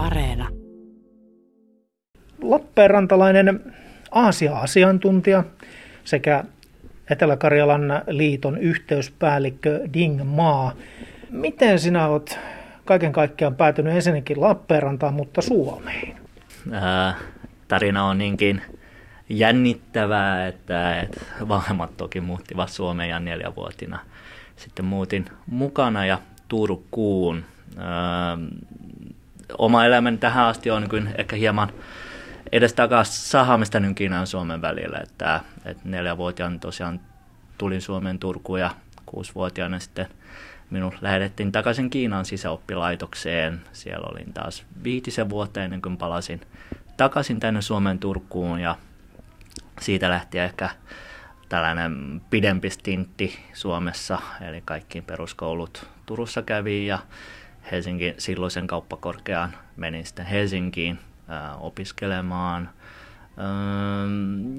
Areena. Lappeenrantalainen Aasia-asiantuntija sekä Etelä-Karjalan liiton yhteyspäällikkö Ding Maa. Miten sinä olet kaiken kaikkiaan päätynyt ensinnäkin Lappeenrantaan, mutta Suomeen? Ää, tarina on niinkin jännittävää, että, että vanhemmat toki muuttivat Suomeen ja neljävuotina. Sitten muutin mukana ja Turkuun. Ää, oma elämäni tähän asti on niin ehkä hieman edestakaisin sahamista niin Kiinan ja Suomen välillä. Että, että neljävuotiaana tosiaan tulin Suomeen Turkuun ja kuusivuotiaana sitten minun lähetettiin takaisin Kiinan sisäoppilaitokseen. Siellä olin taas viitisen vuotta ennen kuin palasin takaisin tänne Suomen Turkuun ja siitä lähti ehkä tällainen pidempi stintti Suomessa, eli kaikki peruskoulut Turussa kävi ja Helsingin silloisen kauppakorkeaan menin sitten Helsinkiin ää, opiskelemaan.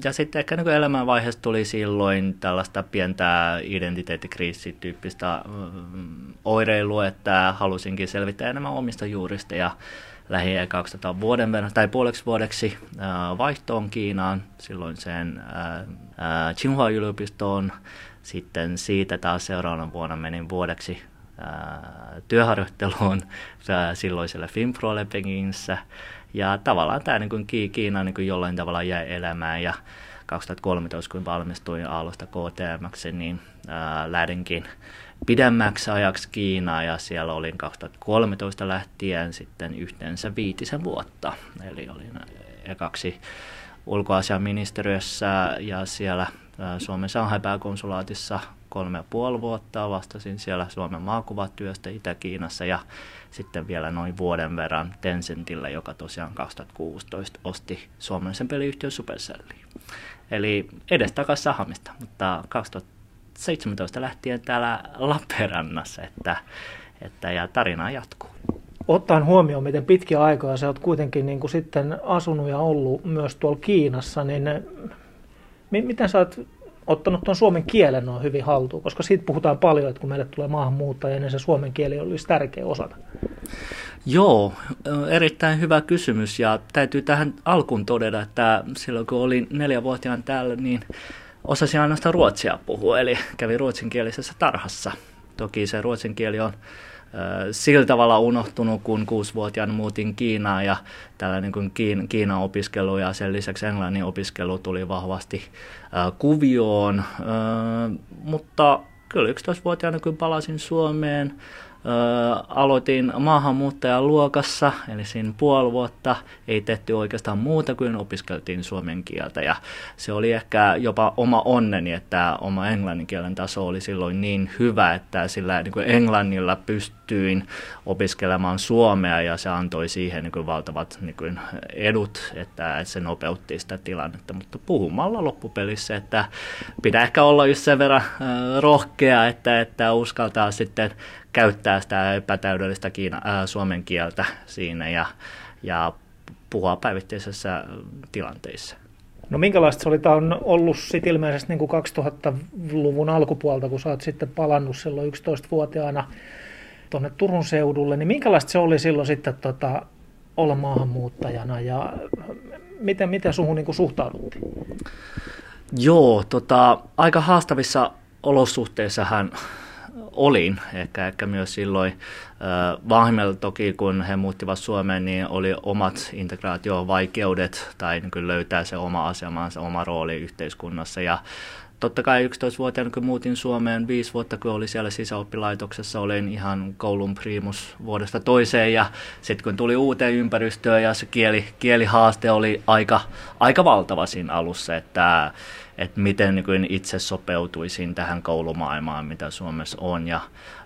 Ja sitten ehkä niin elämänvaiheessa tuli silloin tällaista pientä identiteettikriisityyppistä oireilua, että halusinkin selvittää enemmän omista juurista ja lähi 200 vuoden verran, tai puoleksi vuodeksi vaihtoon Kiinaan, silloin sen Tsinghua-yliopistoon. Sitten siitä taas seuraavana vuonna menin vuodeksi työharjoitteluun silloiselle Finprolle Pekingissä. Ja tavallaan tämä niin Kiina niin kuin jollain tavalla jäi elämään ja 2013, kun valmistuin Aallosta KTM, niin ää, lähdinkin pidemmäksi ajaksi Kiinaa ja siellä olin 2013 lähtien sitten yhteensä viitisen vuotta. Eli olin ekaksi ulkoasiaministeriössä ja siellä Suomen Shanghai-pääkonsulaatissa kolme ja puoli vuotta. Vastasin siellä Suomen maakuvatyöstä Itä-Kiinassa ja sitten vielä noin vuoden verran Tencentillä, joka tosiaan 2016 osti suomalaisen peliyhtiön Supercelliin. Eli edestakas sahamista, mutta 2017 lähtien täällä Lappeenrannassa, että, että ja tarina jatkuu. Ottaen huomioon, miten pitkiä aikoja sä oot kuitenkin niin kuin sitten asunut ja ollut myös tuolla Kiinassa, niin miten sä oot ottanut tuon suomen kielen noin hyvin haltuun, koska siitä puhutaan paljon, että kun meille tulee maahanmuuttajia, niin se suomen kieli olisi tärkeä osata. Joo, erittäin hyvä kysymys ja täytyy tähän alkuun todeta, että silloin kun olin neljävuotiaan täällä, niin osasin ainoastaan ruotsia puhua, eli kävin ruotsinkielisessä tarhassa. Toki se ruotsin kieli on sillä tavalla unohtunut, kun kuusivuotiaana muutin Kiinaan ja tällainen kuin Kiinan opiskelu ja sen lisäksi englannin opiskelu tuli vahvasti kuvioon. Mutta kyllä 11-vuotiaana kun palasin Suomeen, aloitin maahanmuuttajaluokassa, eli siinä puoli vuotta ei tehty oikeastaan muuta kuin opiskeltiin suomen kieltä. Ja se oli ehkä jopa oma onneni, että oma englannin kielen taso oli silloin niin hyvä, että sillä niin kuin englannilla pystyin opiskelemaan suomea ja se antoi siihen niin kuin valtavat niin kuin edut, että se nopeutti sitä tilannetta. Mutta puhumalla loppupelissä, että pitää ehkä olla just sen verran rohkea, että, että uskaltaa sitten käyttää sitä epätäydellistä Kiina, ää, suomen kieltä siinä ja, ja puhua päivittäisessä tilanteissa. No minkälaista se oli? Tämä on ollut sitten ilmeisesti niin kuin 2000-luvun alkupuolta, kun sä oot sitten palannut silloin 11-vuotiaana tuonne Turun seudulle, niin minkälaista se oli silloin sitten tota, olla maahanmuuttajana ja miten, miten suhun niin suhtauduttiin? Joo, tota, aika haastavissa olosuhteissa hän olin, ehkä, ehkä myös silloin vanhemmilla toki, kun he muuttivat Suomeen, niin oli omat integraatiovaikeudet tai niin löytää se oma asemansa, oma rooli yhteiskunnassa. Ja totta kai 11-vuotiaana, kun muutin Suomeen, viisi vuotta kun olin siellä sisäoppilaitoksessa, olin ihan koulun primus vuodesta toiseen. Ja sitten kun tuli uuteen ympäristöön ja se kieli, kielihaaste oli aika, aika valtava siinä alussa, että että miten niin itse sopeutuisin tähän koulumaailmaan, mitä Suomessa on ja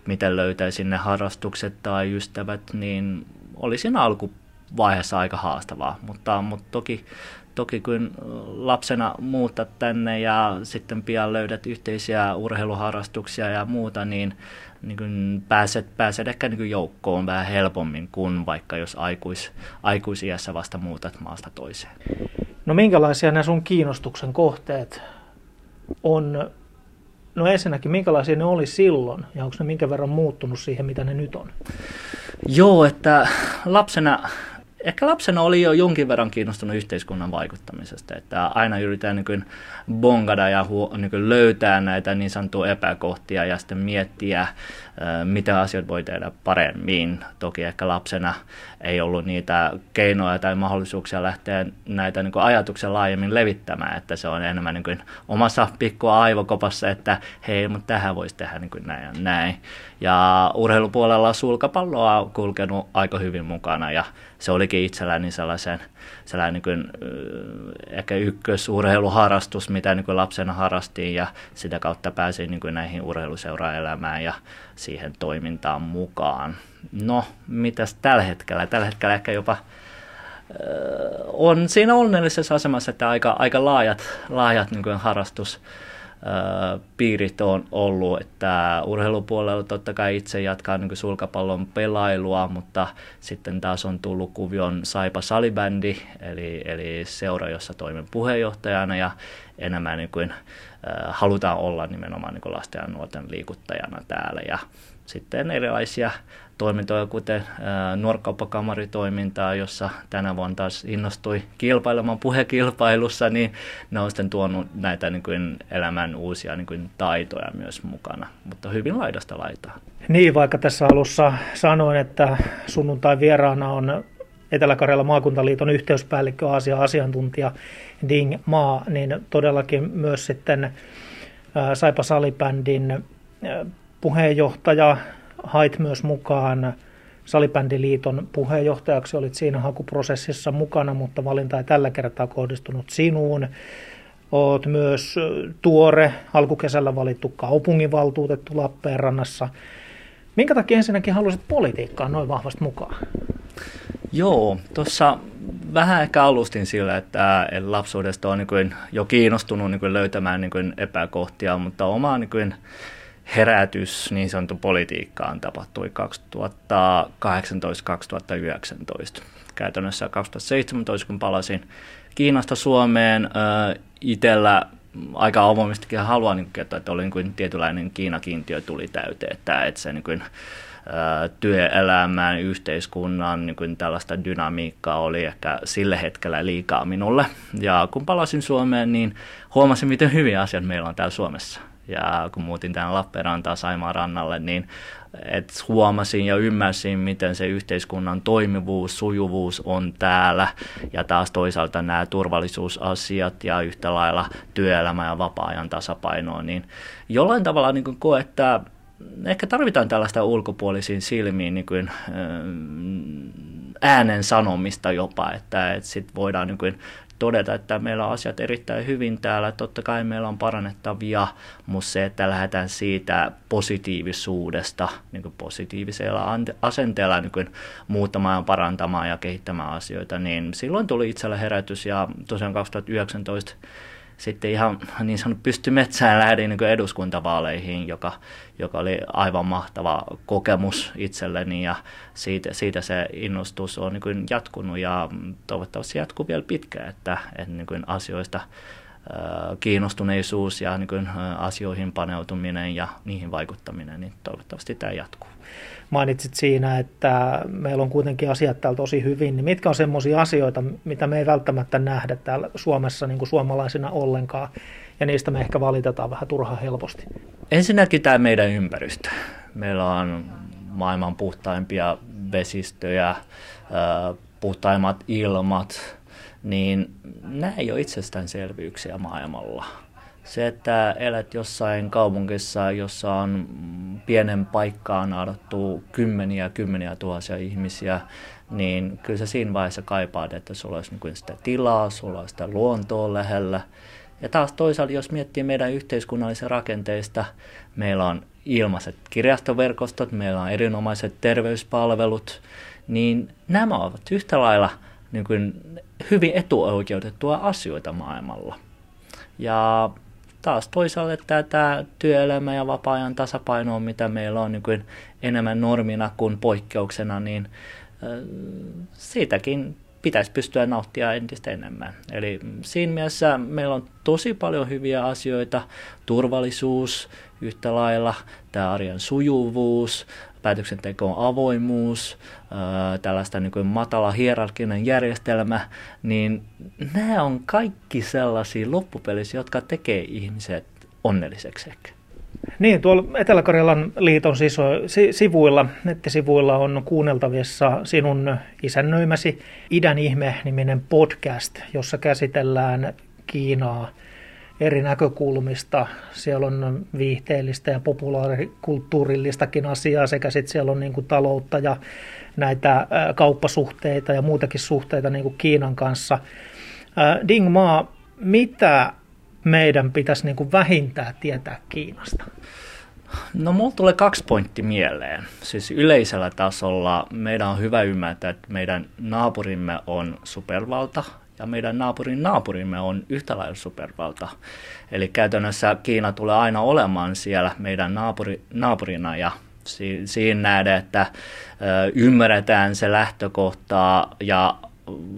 miten löytäisin ne harrastukset tai ystävät, niin olisin alkuvaiheessa aika haastavaa, mutta, mutta toki, toki kun lapsena muutat tänne ja sitten pian löydät yhteisiä urheiluharrastuksia ja muuta, niin, niin kuin pääset, pääset ehkä niin kuin joukkoon vähän helpommin kuin vaikka jos aikuis, aikuisiässä vasta muutat maasta toiseen. No minkälaisia nämä sun kiinnostuksen kohteet on? No ensinnäkin, minkälaisia ne oli silloin ja onko ne minkä verran muuttunut siihen, mitä ne nyt on? Joo, että lapsena ehkä lapsena oli jo jonkin verran kiinnostunut yhteiskunnan vaikuttamisesta, että aina yritetään niin bongada ja niin löytää näitä niin sanottuja epäkohtia ja sitten miettiä, mitä asiat voi tehdä paremmin. Toki ehkä lapsena ei ollut niitä keinoja tai mahdollisuuksia lähteä näitä niin ajatuksia laajemmin levittämään, että se on enemmän niin kuin omassa pikkua aivokopassa, että hei, mutta tähän voisi tehdä niin kuin näin ja näin. Ja urheilupuolella sulkapalloa on kulkenut aika hyvin mukana ja se olikin itselläni sellaisen, sellainen niin kuin, ehkä ykkösurheiluharrastus, mitä niin kuin lapsena harrastiin ja sitä kautta pääsin niin kuin näihin urheiluseuraelämään ja siihen toimintaan mukaan. No, mitäs tällä hetkellä? Tällä hetkellä ehkä jopa on siinä onnellisessa asemassa, että aika, aika laajat, laajat niin kuin harrastus piirit on ollut, että urheilupuolella totta kai itse jatkaa niin sulkapallon pelailua, mutta sitten taas on tullut kuvion Saipa Salibändi, eli, eli seura, jossa toimin puheenjohtajana ja enemmän niin kuin, äh, halutaan olla nimenomaan niin lasten ja nuorten liikuttajana täällä. Ja sitten erilaisia toimintoja, kuten nuorkauppakammaritoimintaa, jossa tänä vuonna taas innostui kilpailemaan puhekilpailussa, niin ne on sitten tuonut näitä niin kuin elämän uusia niin kuin taitoja myös mukana, mutta hyvin laidasta laitaa. Niin, vaikka tässä alussa sanoin, että sunnuntai vieraana on Etelä-Karjalan maakuntaliiton yhteyspäällikkö Aasia asiantuntija Ding Ma, niin todellakin myös sitten Saipa Salibändin puheenjohtaja hait myös mukaan Salibändiliiton puheenjohtajaksi, olit siinä hakuprosessissa mukana, mutta valinta ei tällä kertaa kohdistunut sinuun. Olet myös tuore, alkukesällä valittu kaupunginvaltuutettu Lappeenrannassa. Minkä takia ensinnäkin halusit politiikkaan noin vahvasti mukaan? Joo, tuossa vähän ehkä alustin sillä, että lapsuudesta on niin jo kiinnostunut niin löytämään niin epäkohtia, mutta oma niin herätys niin sanottu politiikkaan tapahtui 2018-2019. Käytännössä 2017, kun palasin Kiinasta Suomeen, itsellä aika avoimestikin haluan niin kertoa, että oli niin kuin tietynlainen Kiina-kiintiö tuli täyteen, että, että se niin kuin, työelämään, yhteiskunnan niin kuin tällaista dynamiikkaa oli ehkä sille hetkellä liikaa minulle. Ja kun palasin Suomeen, niin huomasin, miten hyviä asiat meillä on täällä Suomessa. Ja kun muutin tänne Lappeenrantaan Saimaan rannalle, niin et huomasin ja ymmärsin, miten se yhteiskunnan toimivuus, sujuvuus on täällä. Ja taas toisaalta nämä turvallisuusasiat ja yhtä lailla työelämä ja vapaa-ajan tasapainoa, niin jollain tavalla niin koe, että ehkä tarvitaan tällaista ulkopuolisiin silmiin niin kuin, äänen sanomista jopa, että, että sit voidaan niin todeta, että meillä on asiat erittäin hyvin täällä. Totta kai meillä on parannettavia, mutta se, että lähdetään siitä positiivisuudesta, niin kuin positiivisella asenteella niin muuttamaan, parantamaan ja kehittämään asioita, niin silloin tuli itsellä herätys ja tosiaan 2019 sitten ihan niin sanottu pysty metsään lähdin niin eduskuntavaaleihin, joka, joka oli aivan mahtava kokemus itselleni ja siitä, siitä se innostus on niin jatkunut ja toivottavasti jatkuu vielä pitkään, että, että niin asioista kiinnostuneisuus ja niin asioihin paneutuminen ja niihin vaikuttaminen, niin toivottavasti tämä jatkuu mainitsit siinä, että meillä on kuitenkin asiat täällä tosi hyvin, niin mitkä on semmoisia asioita, mitä me ei välttämättä nähdä täällä Suomessa niin kuin suomalaisina ollenkaan, ja niistä me ehkä valitetaan vähän turhaan helposti? Ensinnäkin tämä meidän ympäristö. Meillä on maailman puhtaimpia vesistöjä, puhtaimmat ilmat, niin nämä ei ole itsestäänselvyyksiä maailmalla se, että elät jossain kaupungissa, jossa on pienen paikkaan adattu kymmeniä kymmeniä tuhansia ihmisiä, niin kyllä sä siinä vaiheessa kaipaat, että sulla olisi niin sitä tilaa, sulla olisi sitä luontoa lähellä. Ja taas toisaalta, jos miettii meidän yhteiskunnallisen rakenteista, meillä on ilmaiset kirjastoverkostot, meillä on erinomaiset terveyspalvelut, niin nämä ovat yhtä lailla niin kuin hyvin etuoikeutettua asioita maailmalla. Ja taas toisaalta tämä työelämä ja vapaa-ajan tasapaino, mitä meillä on niin enemmän normina kuin poikkeuksena, niin siitäkin pitäisi pystyä nauttimaan entistä enemmän. Eli siinä mielessä meillä on tosi paljon hyviä asioita, turvallisuus yhtä lailla, tämä arjen sujuvuus, päätöksentekoon avoimuus, tällaista niin kuin matala hierarkinen järjestelmä, niin nämä on kaikki sellaisia loppupelissä, jotka tekee ihmiset onnelliseksi ehkä. Niin, tuolla Etelä-Karjalan liiton siso, si, sivuilla, nettisivuilla on kuunneltavissa sinun isännöimäsi Idän ihme-niminen podcast, jossa käsitellään Kiinaa eri näkökulmista. Siellä on viihteellistä ja populaarikulttuurillistakin asiaa sekä sitten siellä on niin kuin taloutta ja näitä kauppasuhteita ja muitakin suhteita niin kuin Kiinan kanssa. Ding Ma, mitä meidän pitäisi niin kuin vähintään tietää Kiinasta? No mulla tulee kaksi pointti mieleen. Siis yleisellä tasolla meidän on hyvä ymmärtää, että meidän naapurimme on supervalta ja meidän naapurin naapurimme on yhtä lailla supervalta. Eli käytännössä Kiina tulee aina olemaan siellä meidän naapuri, naapurina ja si, siinä nähdään, että ymmärretään se lähtökohtaa ja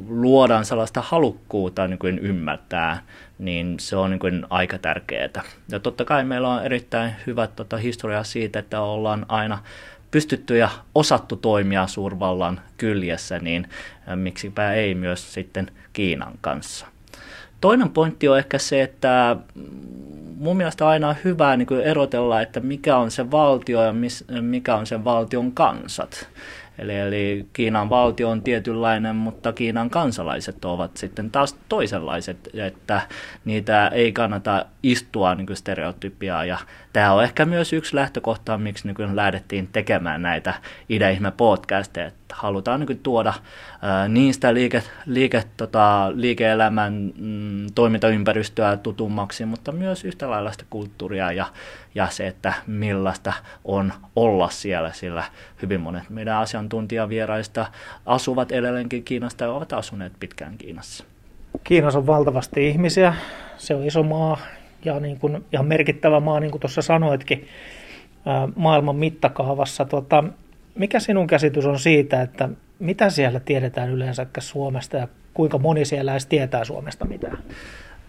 luodaan sellaista halukkuutta niin kuin ymmärtää, niin se on niin kuin aika tärkeää. Ja totta kai meillä on erittäin hyvä tota, historia siitä, että ollaan aina pystytty ja osattu toimia suurvallan kyljessä, niin miksipä ei myös sitten Kiinan kanssa. Toinen pointti on ehkä se, että mun mielestä aina on hyvä niin kuin erotella, että mikä on se valtio ja mikä on sen valtion kansat. Eli, eli Kiinan valtio on tietynlainen, mutta Kiinan kansalaiset ovat sitten taas toisenlaiset, että niitä ei kannata istua niin stereotypiaa. Ja tämä on ehkä myös yksi lähtökohta, miksi niin lähdettiin tekemään näitä Ida-ihme podcasteja, että halutaan niin tuoda ää, niistä liike, liike, tota, liike-elämän mm, toimintaympäristöä tutummaksi, mutta myös yhtä lailla sitä kulttuuria ja, ja se, että millaista on olla siellä, sillä hyvin monet meidän asiantuntijavieraista asuvat edelleenkin Kiinasta ja ovat asuneet pitkään Kiinassa. Kiinassa on valtavasti ihmisiä, se on iso maa ja niin kuin ihan merkittävä maa, niin kuin tuossa sanoitkin, maailman mittakaavassa. Tota, mikä sinun käsitys on siitä, että mitä siellä tiedetään yleensä Suomesta ja kuinka moni siellä edes tietää Suomesta mitään?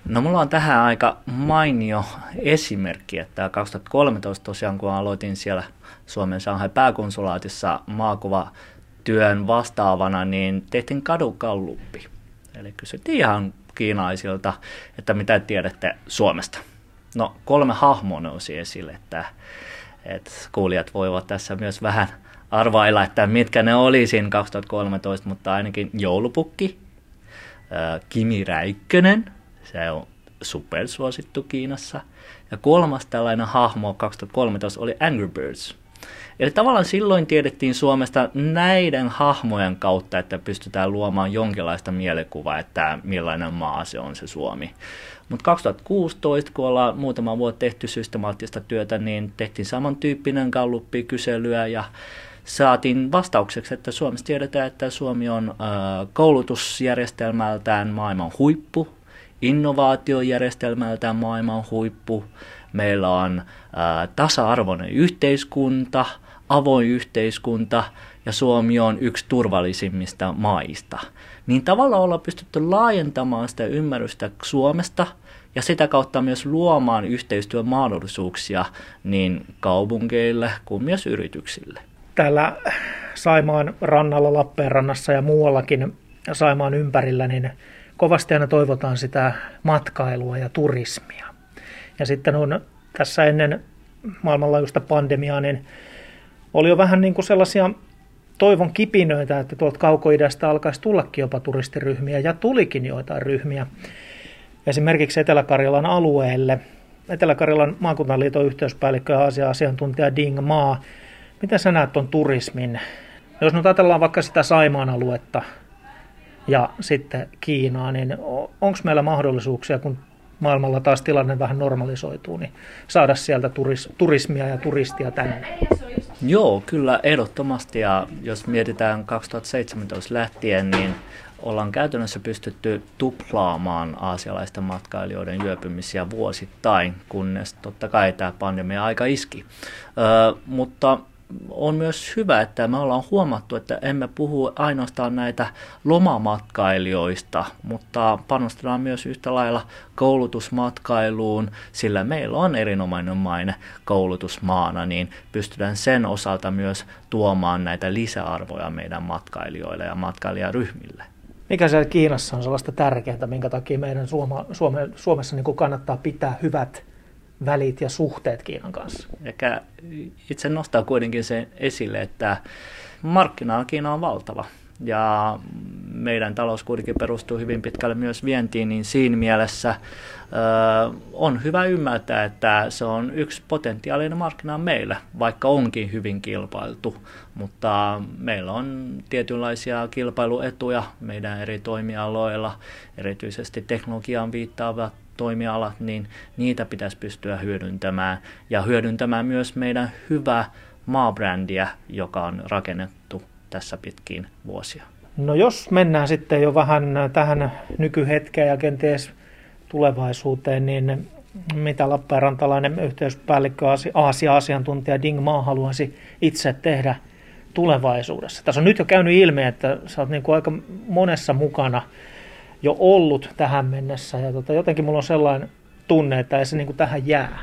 No mulla on tähän aika mainio esimerkki, että 2013 tosiaan kun aloitin siellä Suomen Shanghai pääkonsulaatissa maakuvatyön vastaavana, niin tehtiin kadukalluppi. Eli kysyttiin ihan kiinalaisilta, että mitä tiedätte Suomesta. No kolme hahmoa nousi esille, että, että kuulijat voivat tässä myös vähän arvailla, että mitkä ne oli siinä 2013, mutta ainakin joulupukki, Kimi Räikkönen, se on supersuosittu Kiinassa. Ja kolmas tällainen hahmo 2013 oli Angry Birds. Eli tavallaan silloin tiedettiin Suomesta näiden hahmojen kautta, että pystytään luomaan jonkinlaista mielikuvaa, että millainen maa se on se Suomi. Mutta 2016, kun ollaan muutama vuotta tehty systemaattista työtä, niin tehtiin samantyyppinen galluppi-kyselyä ja saatiin vastaukseksi, että Suomessa tiedetään, että Suomi on koulutusjärjestelmältään maailman huippu, innovaatiojärjestelmältään maailman huippu, meillä on tasa-arvoinen yhteiskunta, avoin yhteiskunta ja Suomi on yksi turvallisimmista maista. Niin tavallaan ollaan pystytty laajentamaan sitä ymmärrystä Suomesta ja sitä kautta myös luomaan yhteistyömahdollisuuksia niin kaupungeille kuin myös yrityksille täällä Saimaan rannalla, Lappeenrannassa ja muuallakin Saimaan ympärillä, niin kovasti aina toivotaan sitä matkailua ja turismia. Ja sitten on tässä ennen maailmanlaajuista pandemiaa, niin oli jo vähän niin kuin sellaisia toivon kipinöitä, että tuolta kaukoidästä alkaisi tullakin jopa turistiryhmiä, ja tulikin joitain ryhmiä. Esimerkiksi Etelä-Karjalan alueelle. Etelä-Karjalan maakuntaliiton yhteyspäällikkö ja asia-asiantuntija Ding Maa Miten sä näet tuon turismin? Jos nyt ajatellaan vaikka sitä Saimaan aluetta ja sitten Kiinaa, niin onko meillä mahdollisuuksia, kun maailmalla taas tilanne vähän normalisoituu, niin saada sieltä turis, turismia ja turistia tänne? Joo, kyllä ehdottomasti. Ja jos mietitään 2017 lähtien, niin ollaan käytännössä pystytty tuplaamaan aasialaisten matkailijoiden yöpymisiä vuosittain, kunnes totta kai tämä pandemia aika iski. Ö, mutta on myös hyvä, että me ollaan huomattu, että emme puhu ainoastaan näitä lomamatkailijoista, mutta panostetaan myös yhtä lailla koulutusmatkailuun, sillä meillä on erinomainen maine koulutusmaana, niin pystytään sen osalta myös tuomaan näitä lisäarvoja meidän matkailijoille ja matkailijaryhmille. Mikä siellä Kiinassa on sellaista tärkeää, minkä takia meidän Suoma, Suome, Suomessa niin kannattaa pitää hyvät välit ja suhteet Kiinan kanssa? Ehkä itse nostaa kuitenkin sen esille, että markkina Kiina on valtava ja meidän talous kuitenkin perustuu hyvin pitkälle myös vientiin, niin siinä mielessä ö, on hyvä ymmärtää, että se on yksi potentiaalinen markkina meille, vaikka onkin hyvin kilpailtu, mutta meillä on tietynlaisia kilpailuetuja meidän eri toimialoilla, erityisesti teknologiaan viittaavat toimialat, niin niitä pitäisi pystyä hyödyntämään ja hyödyntämään myös meidän hyvää maabrändiä, joka on rakennettu tässä pitkiin vuosia. No jos mennään sitten jo vähän tähän nykyhetkeen ja kenties tulevaisuuteen, niin mitä Lappeenrantalainen yhteyspäällikkö, Aasia-asiantuntija Ding Ma haluaisi itse tehdä tulevaisuudessa? Tässä on nyt jo käynyt ilmi, että sä oot niin kuin aika monessa mukana jo ollut tähän mennessä ja tota, jotenkin mulla on sellainen tunne, että ei se niin kuin tähän jää.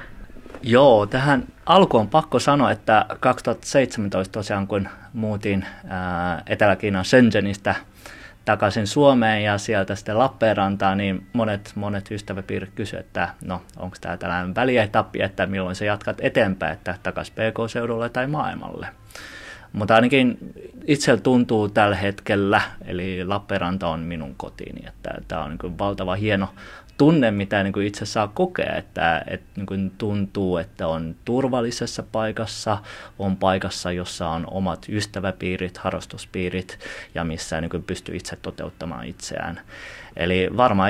Joo, tähän alkuun pakko sanoa, että 2017 tosiaan kun muutin Etelä-Kiinan Shenzhenistä takaisin Suomeen ja sieltä sitten Lappeenrantaan, niin monet, monet ystäväpiirit kysyivät, että no onko tämä tällainen välietappi, että milloin sä jatkat eteenpäin, että takaisin PK-seudulle tai maailmalle. Mutta ainakin itsellä tuntuu tällä hetkellä, eli Lappeenranta on minun kotiini, että tämä on niin valtava hieno tunne, mitä niin kuin itse saa kokea, että, että niin kuin tuntuu, että on turvallisessa paikassa, on paikassa, jossa on omat ystäväpiirit, harrastuspiirit ja missä niin kuin pystyy itse toteuttamaan itseään. Eli varma,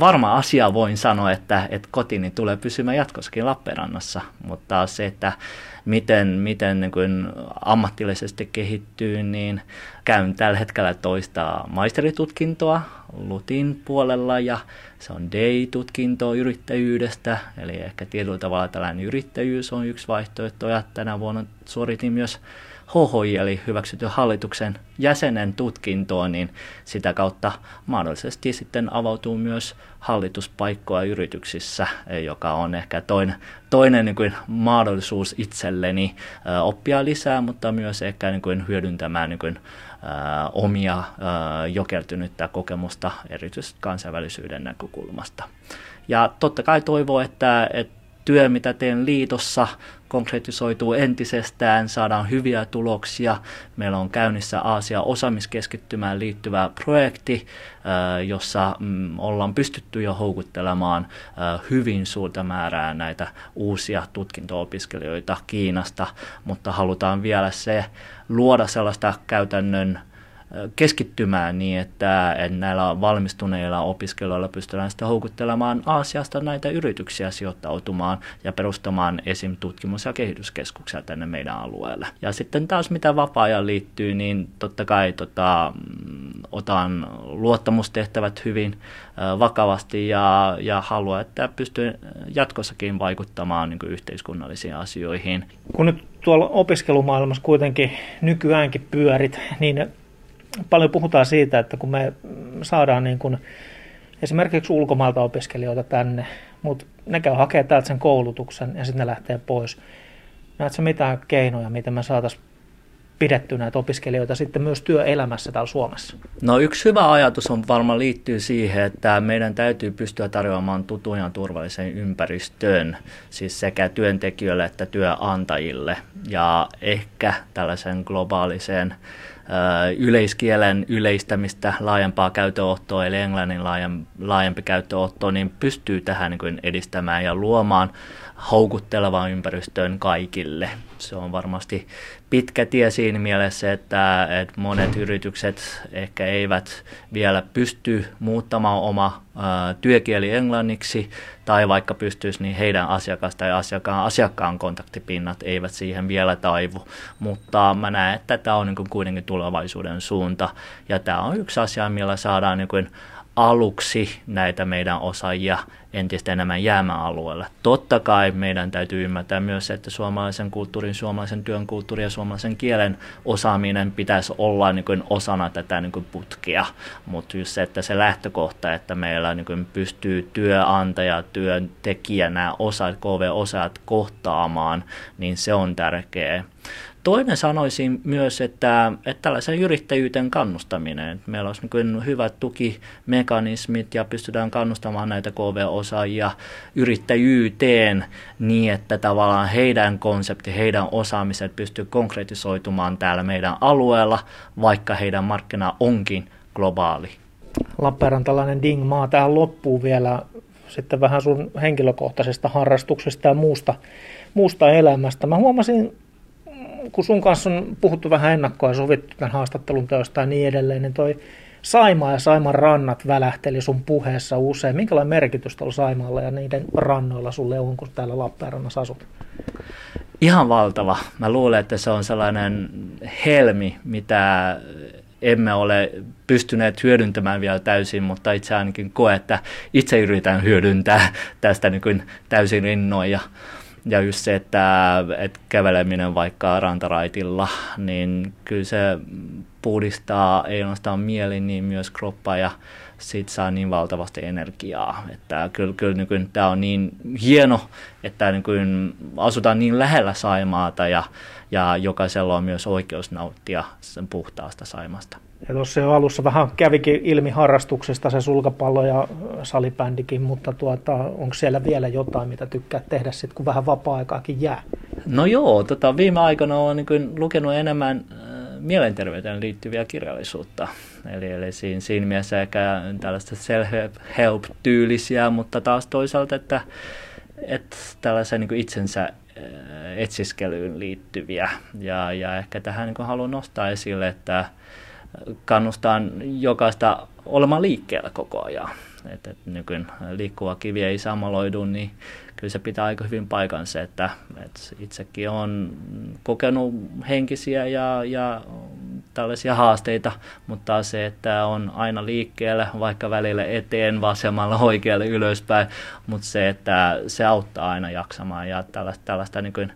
varma asia voin sanoa, että, että kotini tulee pysymään jatkossakin Lappeenrannassa, mutta se, että miten, miten niin kuin ammatillisesti kehittyy, niin käyn tällä hetkellä toista maisteritutkintoa Lutin puolella ja se on DEI-tutkinto yrittäjyydestä, eli ehkä tietyllä tavalla tällainen yrittäjyys on yksi vaihtoehto ja tänä vuonna suoritin myös HHI eli hyväksytty hallituksen jäsenen tutkintoon, niin sitä kautta mahdollisesti sitten avautuu myös hallituspaikkoja yrityksissä, joka on ehkä toinen, toinen niin kuin mahdollisuus itselleni oppia lisää, mutta myös ehkä niin kuin hyödyntämään niin kuin, omia jokertynyttä kokemusta erityisesti kansainvälisyyden näkökulmasta. Ja totta kai toivoo, että, että työ, mitä teen liitossa, konkretisoituu entisestään, saadaan hyviä tuloksia. Meillä on käynnissä Aasia osaamiskeskittymään liittyvä projekti, jossa mm, ollaan pystytty jo houkuttelemaan hyvin suurta määrää näitä uusia tutkinto-opiskelijoita Kiinasta, mutta halutaan vielä se luoda sellaista käytännön keskittymään niin, että, että näillä valmistuneilla opiskelijoilla pystytään sitten houkuttelemaan Aasiasta näitä yrityksiä sijoittautumaan ja perustamaan esim. tutkimus- ja kehityskeskuksia tänne meidän alueelle. Ja sitten taas mitä vapaa-ajan liittyy, niin totta kai tota, mm, otan luottamustehtävät hyvin vakavasti ja, ja haluan, että pystyy jatkossakin vaikuttamaan niin kuin yhteiskunnallisiin asioihin. Kun nyt tuolla opiskelumaailmassa kuitenkin nykyäänkin pyörit, niin paljon puhutaan siitä, että kun me saadaan niin kuin esimerkiksi ulkomailta opiskelijoita tänne, mutta ne käy hakemaan täältä sen koulutuksen ja sitten ne lähtee pois. Näetkö mitään keinoja, miten me saataisiin pidetty näitä opiskelijoita sitten myös työelämässä täällä Suomessa? No yksi hyvä ajatus on varmaan liittyy siihen, että meidän täytyy pystyä tarjoamaan tutun ja turvallisen ympäristön, siis sekä työntekijöille että työnantajille ja ehkä tällaisen globaaliseen yleiskielen yleistämistä, laajempaa käyttöottoa, eli englannin laajempi käyttöotto, niin pystyy tähän niin edistämään ja luomaan houkuttelevaan ympäristöön kaikille. Se on varmasti pitkä tie siinä mielessä, että, että monet yritykset ehkä eivät vielä pysty muuttamaan oma ä, työkieli englanniksi, tai vaikka pystyisi, niin heidän asiakas tai asiakkaan, asiakkaan kontaktipinnat eivät siihen vielä taivu. Mutta mä näen, että tämä on niin kuitenkin tulevaisuuden suunta, ja tämä on yksi asia, millä saadaan niin kuin aluksi näitä meidän osaajia entistä enemmän jäämäalueelle. Totta kai meidän täytyy ymmärtää myös, että suomalaisen kulttuurin, suomalaisen työn kulttuurin ja suomalaisen kielen osaaminen pitäisi olla niin kuin osana tätä niin kuin putkea, mutta just se, että se lähtökohta, että meillä niin kuin pystyy työnantaja, työntekijä, nämä osat, KV-osat kohtaamaan, niin se on tärkeää. Toinen sanoisin myös, että, että tällaisen yrittäjyyteen kannustaminen. Meillä olisi niin hyvät tukimekanismit ja pystytään kannustamaan näitä KV-osaajia yrittäjyyteen niin, että tavallaan heidän konsepti, heidän osaamiset pystyy konkretisoitumaan täällä meidän alueella, vaikka heidän markkina onkin globaali. Lappeenrantalainen Ding-maa tähän loppuu vielä sitten vähän sun henkilökohtaisesta harrastuksesta ja muusta, muusta elämästä. Mä huomasin kun sun kanssa on puhuttu vähän ennakkoa ja sovittu tämän haastattelun teosta ja niin edelleen, niin toi Saima ja Saiman rannat välähteli sun puheessa usein. Minkälainen merkitys tuolla Saimaalla ja niiden rannoilla sulle on, kun täällä Lappeenrannassa asut? Ihan valtava. Mä luulen, että se on sellainen helmi, mitä emme ole pystyneet hyödyntämään vielä täysin, mutta itse ainakin koe, että itse yritän hyödyntää tästä niin täysin rinnoin. Ja ja just se, että, että käveleminen vaikka rantaraitilla, niin kyllä se puhdistaa ei ainoastaan mieli, niin myös kroppa ja sit saa niin valtavasti energiaa. Että kyllä, kyllä niin tämä on niin hieno, että niin asutaan niin lähellä Saimaata ja, ja jokaisella on myös oikeus nauttia sen puhtaasta Saimasta. Ja tuossa jo alussa vähän kävikin ilmi harrastuksesta se sulkapallo ja salibändikin, mutta tuota, onko siellä vielä jotain, mitä tykkää tehdä sitten, kun vähän vapaa-aikaakin jää? No joo, tota, viime aikoina olen niin lukenut enemmän äh, mielenterveyteen liittyviä kirjallisuutta. Eli, eli siinä, siinä mielessä ehkä tällaista self-help-tyylisiä, mutta taas toisaalta, että, että tällaisen niin itsensä äh, etsiskelyyn liittyviä. Ja, ja ehkä tähän niin haluan nostaa esille, että kannustan jokaista olemaan liikkeellä koko ajan. Että, että nykyään liikkuva kivi ei samaloidu, niin kyllä se pitää aika hyvin paikansa, että, että itsekin on kokenut henkisiä ja, ja tällaisia haasteita, mutta se, että on aina liikkeellä, vaikka välillä eteen, vasemmalla, oikealle, ylöspäin, mutta se, että se auttaa aina jaksamaan ja tällaista, tällaista niin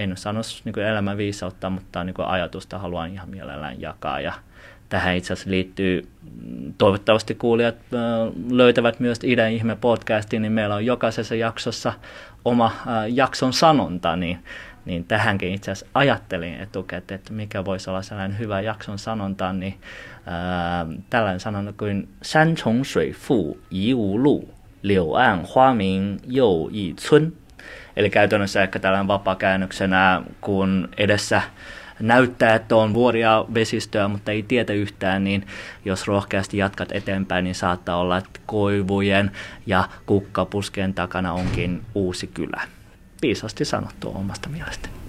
kuin, nyt sanoisi niin elämän viisautta, mutta niin ajatusta haluan ihan mielellään jakaa ja tähän itse asiassa liittyy, toivottavasti kuulijat löytävät myös Idän ihme podcastin, niin meillä on jokaisessa jaksossa oma jakson sanonta, niin, niin tähänkin itse asiassa ajattelin etukäteen, että mikä voisi olla sellainen hyvä jakson sanonta, niin ää, tällainen sanonta kuin San Chong Shui Fu Yi Wu Lu Liu An Hua Ming You Yi Chun. Eli käytännössä ehkä tällainen vapaa-käännöksenä, kun edessä näyttää, että on vuoria vesistöä, mutta ei tietä yhtään, niin jos rohkeasti jatkat eteenpäin, niin saattaa olla, että koivujen ja kukkapuskeen takana onkin uusi kylä. Viisasti sanottu omasta mielestäni.